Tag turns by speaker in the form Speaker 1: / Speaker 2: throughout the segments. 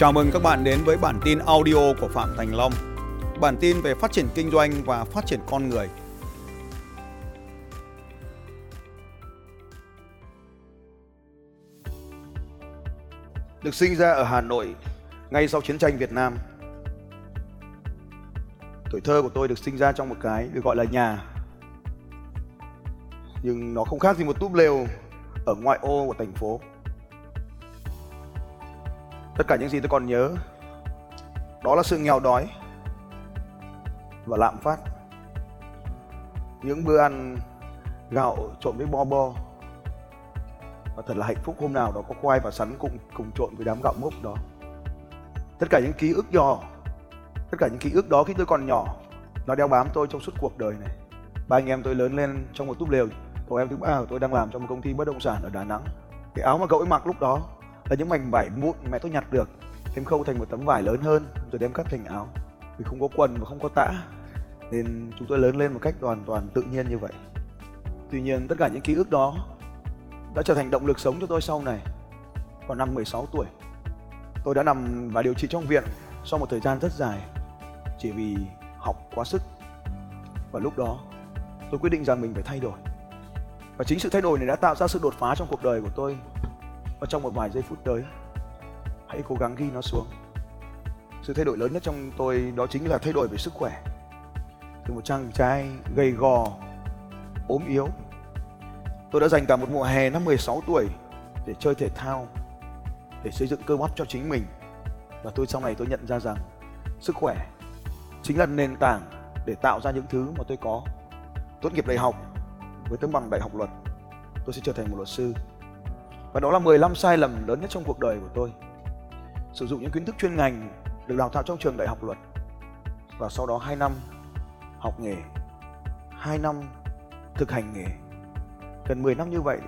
Speaker 1: Chào mừng các bạn đến với bản tin audio của Phạm Thành Long. Bản tin về phát triển kinh doanh và phát triển con người. Được sinh ra ở Hà Nội, ngay sau chiến tranh Việt Nam. Tuổi thơ của tôi được sinh ra trong một cái được gọi là nhà. Nhưng nó không khác gì một túp lều ở ngoại ô của thành phố tất cả những gì tôi còn nhớ, đó là sự nghèo đói và lạm phát. Những bữa ăn gạo trộn với bo bo. Và thật là hạnh phúc hôm nào đó có khoai và sắn cùng cùng trộn với đám gạo mốc đó. Tất cả những ký ức nhỏ, tất cả những ký ức đó khi tôi còn nhỏ, nó đeo bám tôi trong suốt cuộc đời này. Ba anh em tôi lớn lên trong một túp lều. Cậu em thứ ba của tôi đang làm trong một công ty bất động sản ở đà nẵng. Cái áo mà cậu ấy mặc lúc đó là những mảnh vải mụn mẹ tôi nhặt được em khâu thành một tấm vải lớn hơn, rồi đem cắt thành áo. Vì không có quần và không có tã, nên chúng tôi lớn lên một cách hoàn toàn tự nhiên như vậy. Tuy nhiên, tất cả những ký ức đó đã trở thành động lực sống cho tôi sau này, vào năm 16 tuổi. Tôi đã nằm và điều trị trong viện sau một thời gian rất dài, chỉ vì học quá sức. Và lúc đó, tôi quyết định rằng mình phải thay đổi. Và chính sự thay đổi này đã tạo ra sự đột phá trong cuộc đời của tôi và trong một vài giây phút tới, hãy cố gắng ghi nó xuống. Sự thay đổi lớn nhất trong tôi đó chính là thay đổi về sức khỏe. Từ một chàng trai gầy gò, ốm yếu. Tôi đã dành cả một mùa hè năm 16 tuổi để chơi thể thao, để xây dựng cơ bắp cho chính mình. Và tôi sau này tôi nhận ra rằng sức khỏe chính là nền tảng để tạo ra những thứ mà tôi có. Tốt nghiệp đại học với tấm bằng đại học luật, tôi sẽ trở thành một luật sư và đó là 15 sai lầm lớn nhất trong cuộc đời của tôi. Sử dụng những kiến thức chuyên ngành được đào tạo trong trường đại học luật và sau đó 2 năm học nghề, 2 năm thực hành nghề. Gần 10 năm như vậy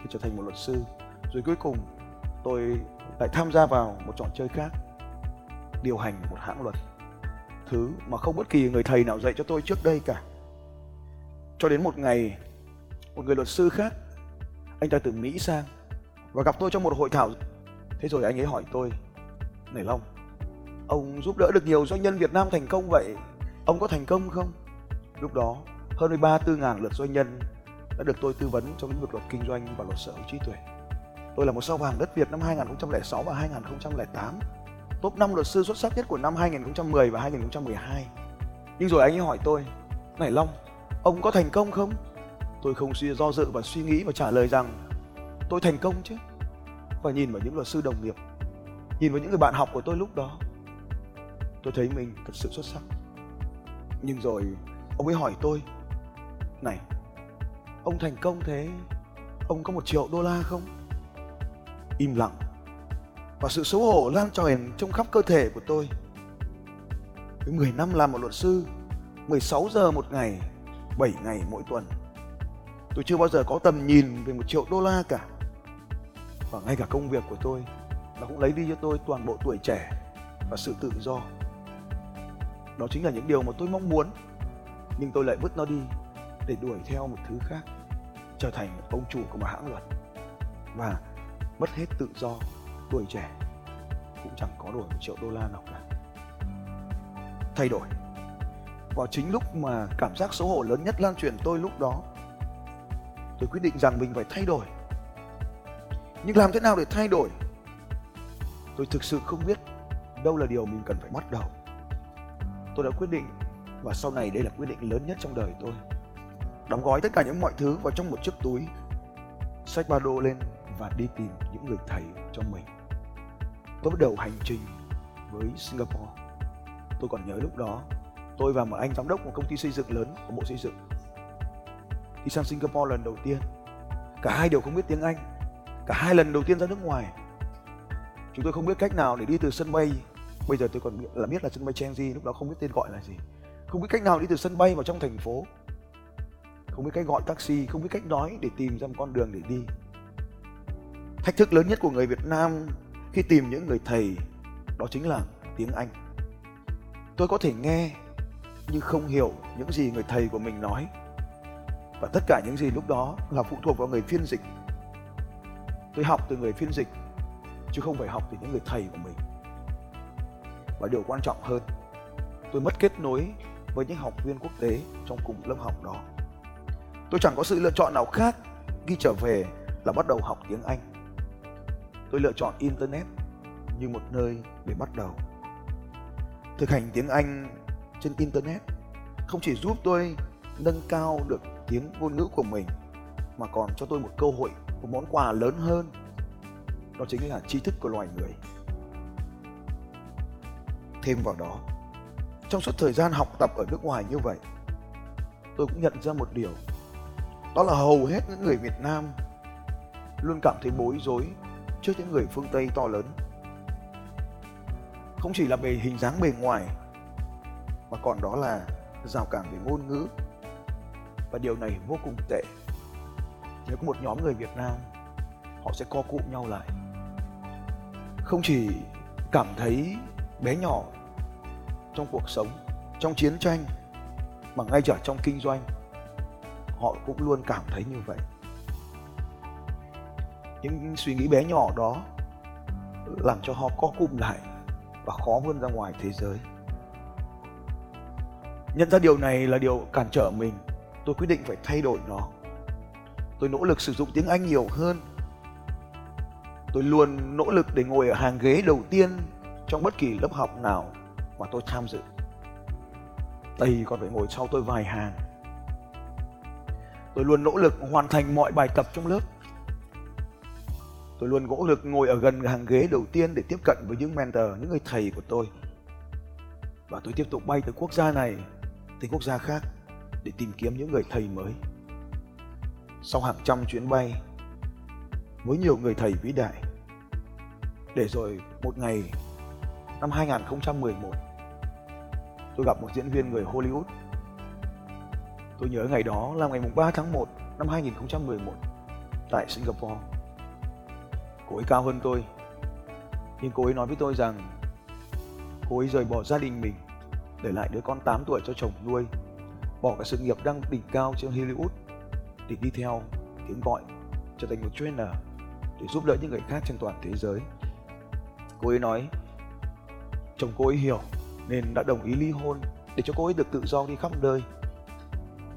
Speaker 1: thì trở thành một luật sư. Rồi cuối cùng tôi lại tham gia vào một trò chơi khác, điều hành một hãng luật. Thứ mà không bất kỳ người thầy nào dạy cho tôi trước đây cả. Cho đến một ngày, một người luật sư khác, anh ta từ Mỹ sang và gặp tôi trong một hội thảo. Thế rồi anh ấy hỏi tôi này long, ông giúp đỡ được nhiều doanh nhân việt nam thành công vậy, ông có thành công không? Lúc đó, hơn 34 ngàn lượt doanh nhân đã được tôi tư vấn trong lĩnh vực luật kinh doanh và luật sở hữu trí tuệ. Tôi là một sao vàng đất Việt năm 2006 và 2008 top 5 luật sư xuất sắc nhất của năm 2010 và 2012 nhưng rồi anh ấy hỏi tôi này Long, ông có thành công không? Tôi không suy do dự và suy nghĩ và trả lời rằng, tôi thành công chứ và nhìn vào những luật sư đồng nghiệp, nhìn vào những người bạn học của tôi lúc đó. Tôi thấy mình thật sự xuất sắc. Nhưng rồi, ông ấy hỏi tôi, này, ông thành công thế? Ông có một triệu đô la không? Im lặng. Và sự xấu hổ lan tròn trong khắp cơ thể của tôi. Với 10 năm làm một luật sư 16 giờ một ngày 7 ngày mỗi tuần, tôi chưa bao giờ có tầm nhìn về một triệu đô la cả và ngay cả công việc của tôi, nó cũng lấy đi cho tôi toàn bộ tuổi trẻ và sự tự do. Đó chính là những điều mà tôi mong muốn, nhưng tôi lại vứt nó đi để đuổi theo một thứ khác, trở thành ông chủ của một hãng luật. Và mất hết tự do, tuổi trẻ cũng chẳng có đổi một triệu đô la nào cả. Thay đổi. Vào chính lúc mà cảm giác xấu hổ lớn nhất lan truyền tôi lúc đó, tôi quyết định rằng mình phải thay đổi nhưng làm thế nào để thay đổi? Tôi thực sự không biết đâu là điều mình cần phải bắt đầu. Tôi đã quyết định, và sau này đây là quyết định lớn nhất trong đời tôi. Đóng gói tất cả những mọi thứ vào trong một chiếc túi, xách ba đô lên và đi tìm những người thầy cho mình. Tôi bắt đầu hành trình với singapore. Tôi còn nhớ lúc đó, tôi và một anh giám đốc một công ty xây dựng lớn của bộ xây dựng. Đi sang singapore lần đầu tiên, cả hai đều không biết tiếng anh cả hai lần đầu tiên ra nước ngoài. Chúng tôi không biết cách nào để đi từ sân bay. Bây giờ tôi còn biết là biết là sân bay Changi lúc đó không biết tên gọi là gì. Không biết cách nào đi từ sân bay vào trong thành phố. Không biết cách gọi taxi, không biết cách nói để tìm ra một con đường để đi. Thách thức lớn nhất của người Việt Nam khi tìm những người thầy, đó chính là tiếng Anh. Tôi có thể nghe, nhưng không hiểu những gì người thầy của mình nói. Và tất cả những gì lúc đó là phụ thuộc vào người phiên dịch tôi học từ người phiên dịch, chứ không phải học từ những người thầy của mình. Và điều quan trọng hơn, tôi mất kết nối với những học viên quốc tế trong cùng lớp học đó. Tôi chẳng có sự lựa chọn nào khác khi trở về là bắt đầu học tiếng anh. Tôi lựa chọn internet như một nơi để bắt đầu. Thực hành tiếng anh trên internet không chỉ giúp tôi nâng cao được tiếng ngôn ngữ của mình, mà còn cho tôi một cơ hội một món quà lớn hơn. Đó chính là tri thức của loài người. Thêm vào đó, trong suốt thời gian học tập ở nước ngoài như vậy, tôi cũng nhận ra một điều. Đó là hầu hết những người việt nam luôn cảm thấy bối rối trước những người phương tây to lớn. Không chỉ là về hình dáng bề ngoài, mà còn đó là rào cản về ngôn ngữ. Và điều này vô cùng tệ nếu có một nhóm người việt nam, họ sẽ co cụm nhau lại. Không chỉ cảm thấy bé nhỏ trong cuộc sống, trong chiến tranh, mà ngay cả trong kinh doanh, họ cũng luôn cảm thấy như vậy. Những suy nghĩ bé nhỏ đó làm cho họ co cụm lại và khó vươn ra ngoài thế giới. Nhận ra điều này là điều cản trở mình. Tôi quyết định phải thay đổi nó tôi nỗ lực sử dụng tiếng anh nhiều hơn. Tôi luôn nỗ lực để ngồi ở hàng ghế đầu tiên trong bất kỳ lớp học nào mà tôi tham dự. Tây còn phải ngồi sau tôi vài hàng. Tôi luôn nỗ lực hoàn thành mọi bài tập trong lớp. Tôi luôn nỗ lực ngồi ở gần hàng ghế đầu tiên để tiếp cận với những mentor, những người thầy của tôi. Và tôi tiếp tục bay từ quốc gia này, tới quốc gia khác để tìm kiếm những người thầy mới sau hàng trăm chuyến bay với nhiều người thầy vĩ đại. Để rồi một ngày, năm 2011 tôi gặp một diễn viên người Hollywood. Tôi nhớ ngày đó là ngày 3 tháng 1 năm 2011 tại Singapore. Cô ấy cao hơn tôi, nhưng cô ấy nói với tôi rằng cô ấy rời bỏ gia đình mình, để lại đứa con 8 tuổi cho chồng nuôi, bỏ cả sự nghiệp đang đỉnh cao trên Hollywood để đi theo tiếng gọi, trở thành một trainer để giúp đỡ những người khác trên toàn thế giới. Cô ấy nói, chồng cô ấy hiểu nên đã đồng ý ly hôn để cho cô ấy được tự do đi khắp nơi.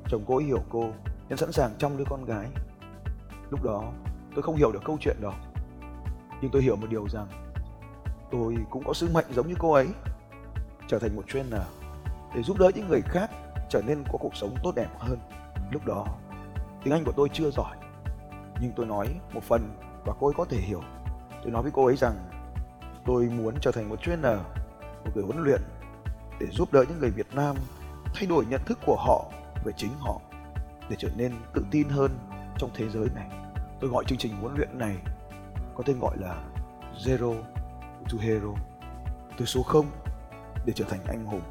Speaker 1: Chồng cô ấy hiểu cô nên sẵn sàng chăm đứa con gái. Lúc đó, tôi không hiểu được câu chuyện đó. Nhưng tôi hiểu một điều rằng, tôi cũng có sứ mệnh giống như cô ấy, trở thành một trainer để giúp đỡ những người khác trở nên có cuộc sống tốt đẹp hơn. Lúc đó tiếng anh của tôi chưa giỏi, nhưng tôi nói một phần và cô ấy có thể hiểu. Tôi nói với cô ấy rằng tôi muốn trở thành một trainer, một người huấn luyện để giúp đỡ những người việt nam thay đổi nhận thức của họ về chính họ, để trở nên tự tin hơn trong thế giới này. Tôi gọi chương trình huấn luyện này có tên gọi là Zero to Hero, từ số 0 để trở thành anh hùng.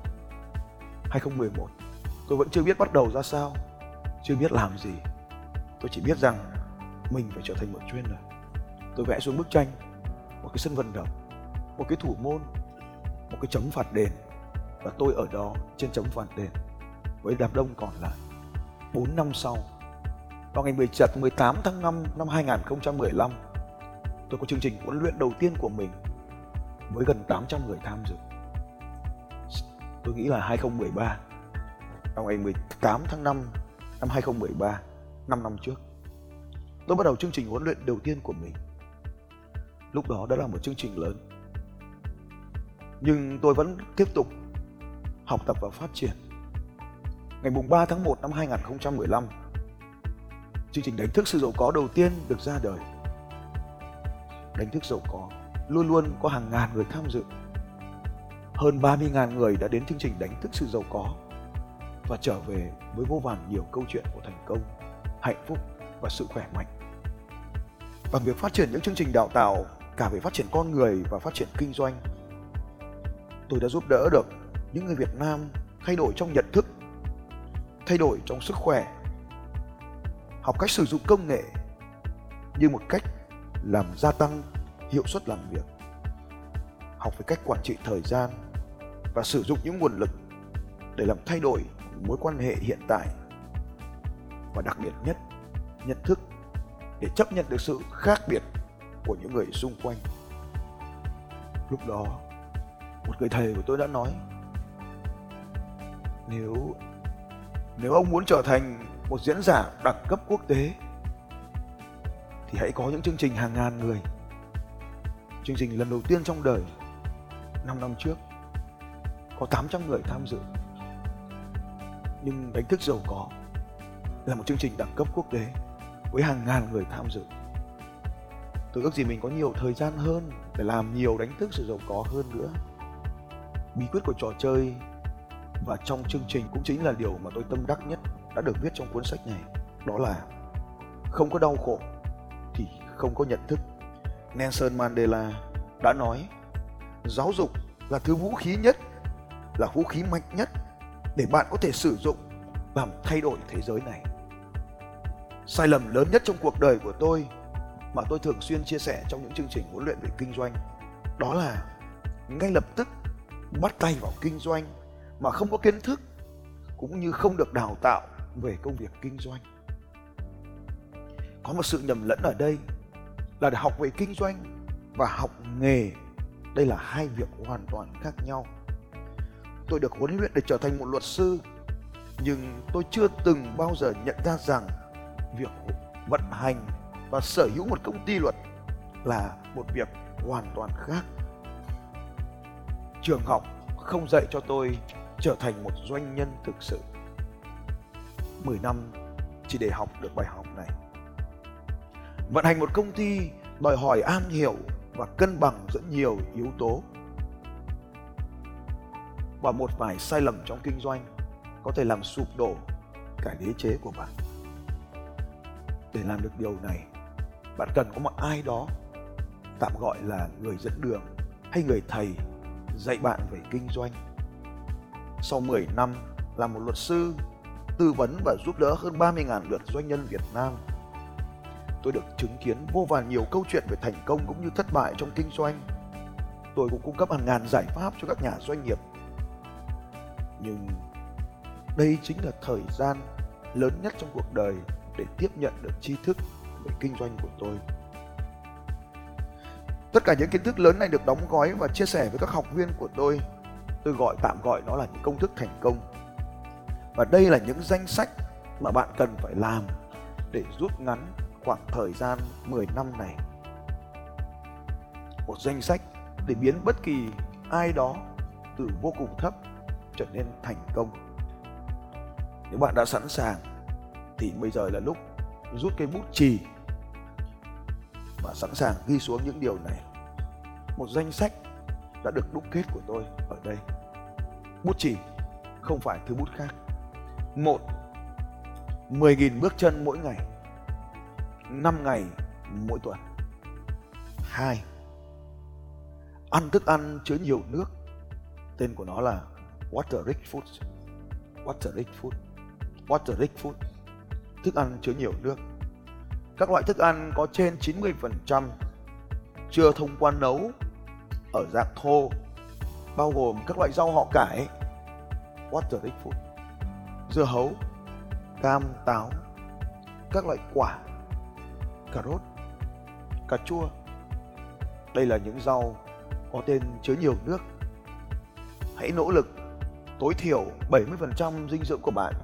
Speaker 1: 2011 tôi vẫn chưa biết bắt đầu ra sao, chưa biết làm gì tôi chỉ biết rằng mình phải trở thành một chuyên trainer tôi vẽ xuống bức tranh một cái sân vận động một cái thủ môn một cái chấm phạt đền và tôi ở đó trên chấm phạt đền với đám đông còn lại. 4 năm sau vào ngày 17, 18 tháng 5 năm 2015 tôi có chương trình huấn luyện đầu tiên của mình với gần 800 người tham dự. Tôi nghĩ là 2013 vào ngày 18 tháng 5 năm 2013 5 năm trước tôi bắt đầu chương trình huấn luyện đầu tiên của mình. Lúc đó đã là một chương trình lớn nhưng tôi vẫn tiếp tục học tập và phát triển. Ngày 3 tháng 1 năm 2015 chương trình đánh thức sự giàu có đầu tiên được ra đời. Đánh thức giàu có luôn luôn có hàng ngàn người tham dự. Hơn 30.000 người đã đến chương trình đánh thức sự giàu có và trở về với vô vàn nhiều câu chuyện của thành công, hạnh phúc và sự khỏe mạnh. Bằng việc phát triển những chương trình đào tạo cả về phát triển con người và phát triển kinh doanh, tôi đã giúp đỡ được những người Việt Nam thay đổi trong nhận thức, thay đổi trong sức khỏe, học cách sử dụng công nghệ như một cách làm gia tăng hiệu suất làm việc học về cách quản trị thời gian và sử dụng những nguồn lực để làm thay đổi mối quan hệ hiện tại và đặc biệt nhất, nhận thức để chấp nhận được sự khác biệt của những người xung quanh. Lúc đó, một người thầy của tôi đã nói, nếu nếu ông muốn trở thành một diễn giả đẳng cấp quốc tế, thì hãy có những chương trình hàng ngàn người. Chương trình lần đầu tiên trong đời 5 năm trước, có 800 người tham dự. Nhưng đánh thức giàu có là một chương trình đẳng cấp quốc tế với hàng ngàn người tham dự. Tôi ước gì mình có nhiều thời gian hơn để làm nhiều đánh thức sự giàu có hơn nữa. Bí quyết của trò chơi và trong chương trình cũng chính là điều mà tôi tâm đắc nhất đã được viết trong cuốn sách này, đó là không có đau khổ thì không có nhận thức. Nelson Mandela đã nói, giáo dục là thứ vũ khí nhất, là vũ khí mạnh nhất để bạn có thể sử dụng làm thay đổi thế giới này sai lầm lớn nhất trong cuộc đời của tôi mà tôi thường xuyên chia sẻ trong những chương trình huấn luyện về kinh doanh, đó là ngay lập tức bắt tay vào kinh doanh mà không có kiến thức cũng như không được đào tạo về công việc kinh doanh. Có một sự nhầm lẫn ở đây là để học về kinh doanh và học nghề, đây là hai việc hoàn toàn khác nhau. Tôi được huấn luyện để trở thành một luật sư, nhưng tôi chưa từng bao giờ nhận ra rằng việc vận hành và sở hữu một công ty luật là một việc hoàn toàn khác. Trường học không dạy cho tôi trở thành một doanh nhân thực sự. 10 năm chỉ để học được bài học này. Vận hành một công ty đòi hỏi am hiểu và cân bằng giữa nhiều yếu tố. Và một vài sai lầm trong kinh doanh có thể làm sụp đổ cả đế chế của bạn để làm được điều này, bạn cần có một ai đó tạm gọi là người dẫn đường hay người thầy dạy bạn về kinh doanh. Sau 10 năm làm một luật sư, tư vấn và giúp đỡ hơn 30.000 lượt doanh nhân Việt Nam, tôi được chứng kiến vô vàn nhiều câu chuyện về thành công cũng như thất bại trong kinh doanh. Tôi cũng cung cấp hàng ngàn giải pháp cho các nhà doanh nghiệp. Nhưng đây chính là thời gian lớn nhất trong cuộc đời để tiếp nhận được tri thức về kinh doanh của tôi. Tất cả những kiến thức lớn này được đóng gói và chia sẻ với các học viên của tôi. Tôi gọi, tạm gọi nó là những công thức thành công. Và đây là những danh sách mà bạn cần phải làm để rút ngắn khoảng thời gian 10 năm này. Một danh sách để biến bất kỳ ai đó từ vô cùng thấp trở nên thành công. Nếu bạn đã sẵn sàng thì bây giờ là lúc rút cây bút chì và sẵn sàng ghi xuống những điều này. Một danh sách đã được đúc kết của tôi ở đây. Bút chì, không phải thứ bút khác. Một 10.000 bước chân mỗi ngày. 5 ngày mỗi tuần. Hai, ăn thức ăn chứa nhiều nước. Tên của nó là water rich food water rich food water rich food thức ăn chứa nhiều nước. Các loại thức ăn có trên 90% chưa thông qua nấu ở dạng thô, bao gồm các loại rau họ cải, water rich food dưa hấu, cam, táo, các loại quả cà rốt cà chua. Đây là những rau có tên chứa nhiều nước. Hãy nỗ lực tối thiểu 70% dinh dưỡng của bạn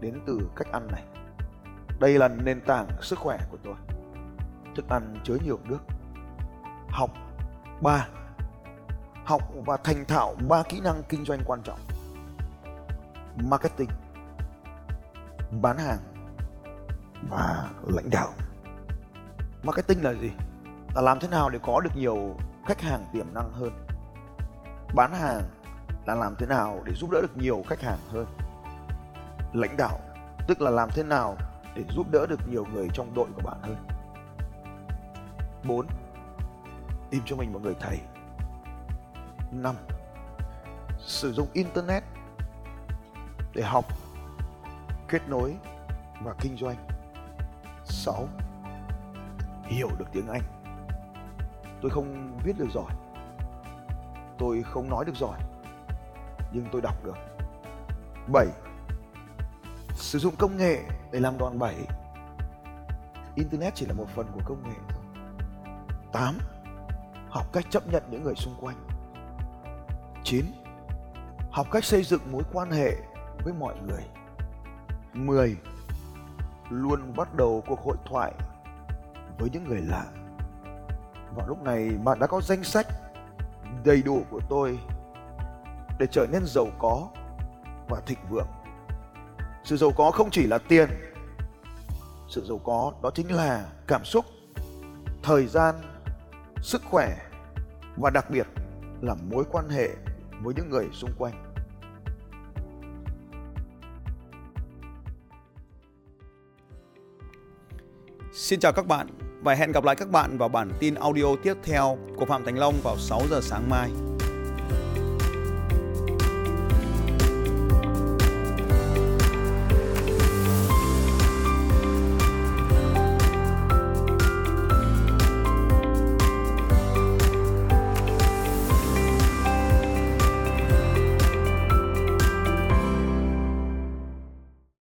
Speaker 1: đến từ cách ăn này đây là nền tảng sức khỏe của tôi. Thức ăn chứa nhiều nước. Học ba. Học và thành thạo ba kỹ năng kinh doanh quan trọng. Marketing. Bán hàng và lãnh đạo. Marketing là gì? Là làm thế nào để có được nhiều khách hàng tiềm năng hơn? Bán hàng là làm thế nào để giúp đỡ được nhiều khách hàng hơn? Lãnh đạo, tức là làm thế nào để giúp đỡ được nhiều người trong đội của bạn hơn 4. Tìm cho mình một người thầy 5. Sử dụng Internet để học, kết nối và kinh doanh 6. Hiểu được tiếng Anh Tôi không viết được giỏi Tôi không nói được giỏi Nhưng tôi đọc được 7 sử dụng công nghệ để làm đòn bẩy, internet chỉ là một phần của công nghệ 8. Học cách chấp nhận những người xung quanh 9. Học cách xây dựng mối quan hệ với mọi người. 10. Luôn bắt đầu cuộc hội thoại với những người lạ. Và lúc này, bạn đã có danh sách đầy đủ của tôi để trở nên giàu có và thịnh vượng. Sự giàu có không chỉ là tiền. Sự giàu có đó chính là cảm xúc, thời gian, sức khỏe và đặc biệt là mối quan hệ với những người xung quanh.
Speaker 2: Xin chào các bạn và hẹn gặp lại các bạn vào bản tin audio tiếp theo của Phạm Thành Long vào 6 giờ sáng mai.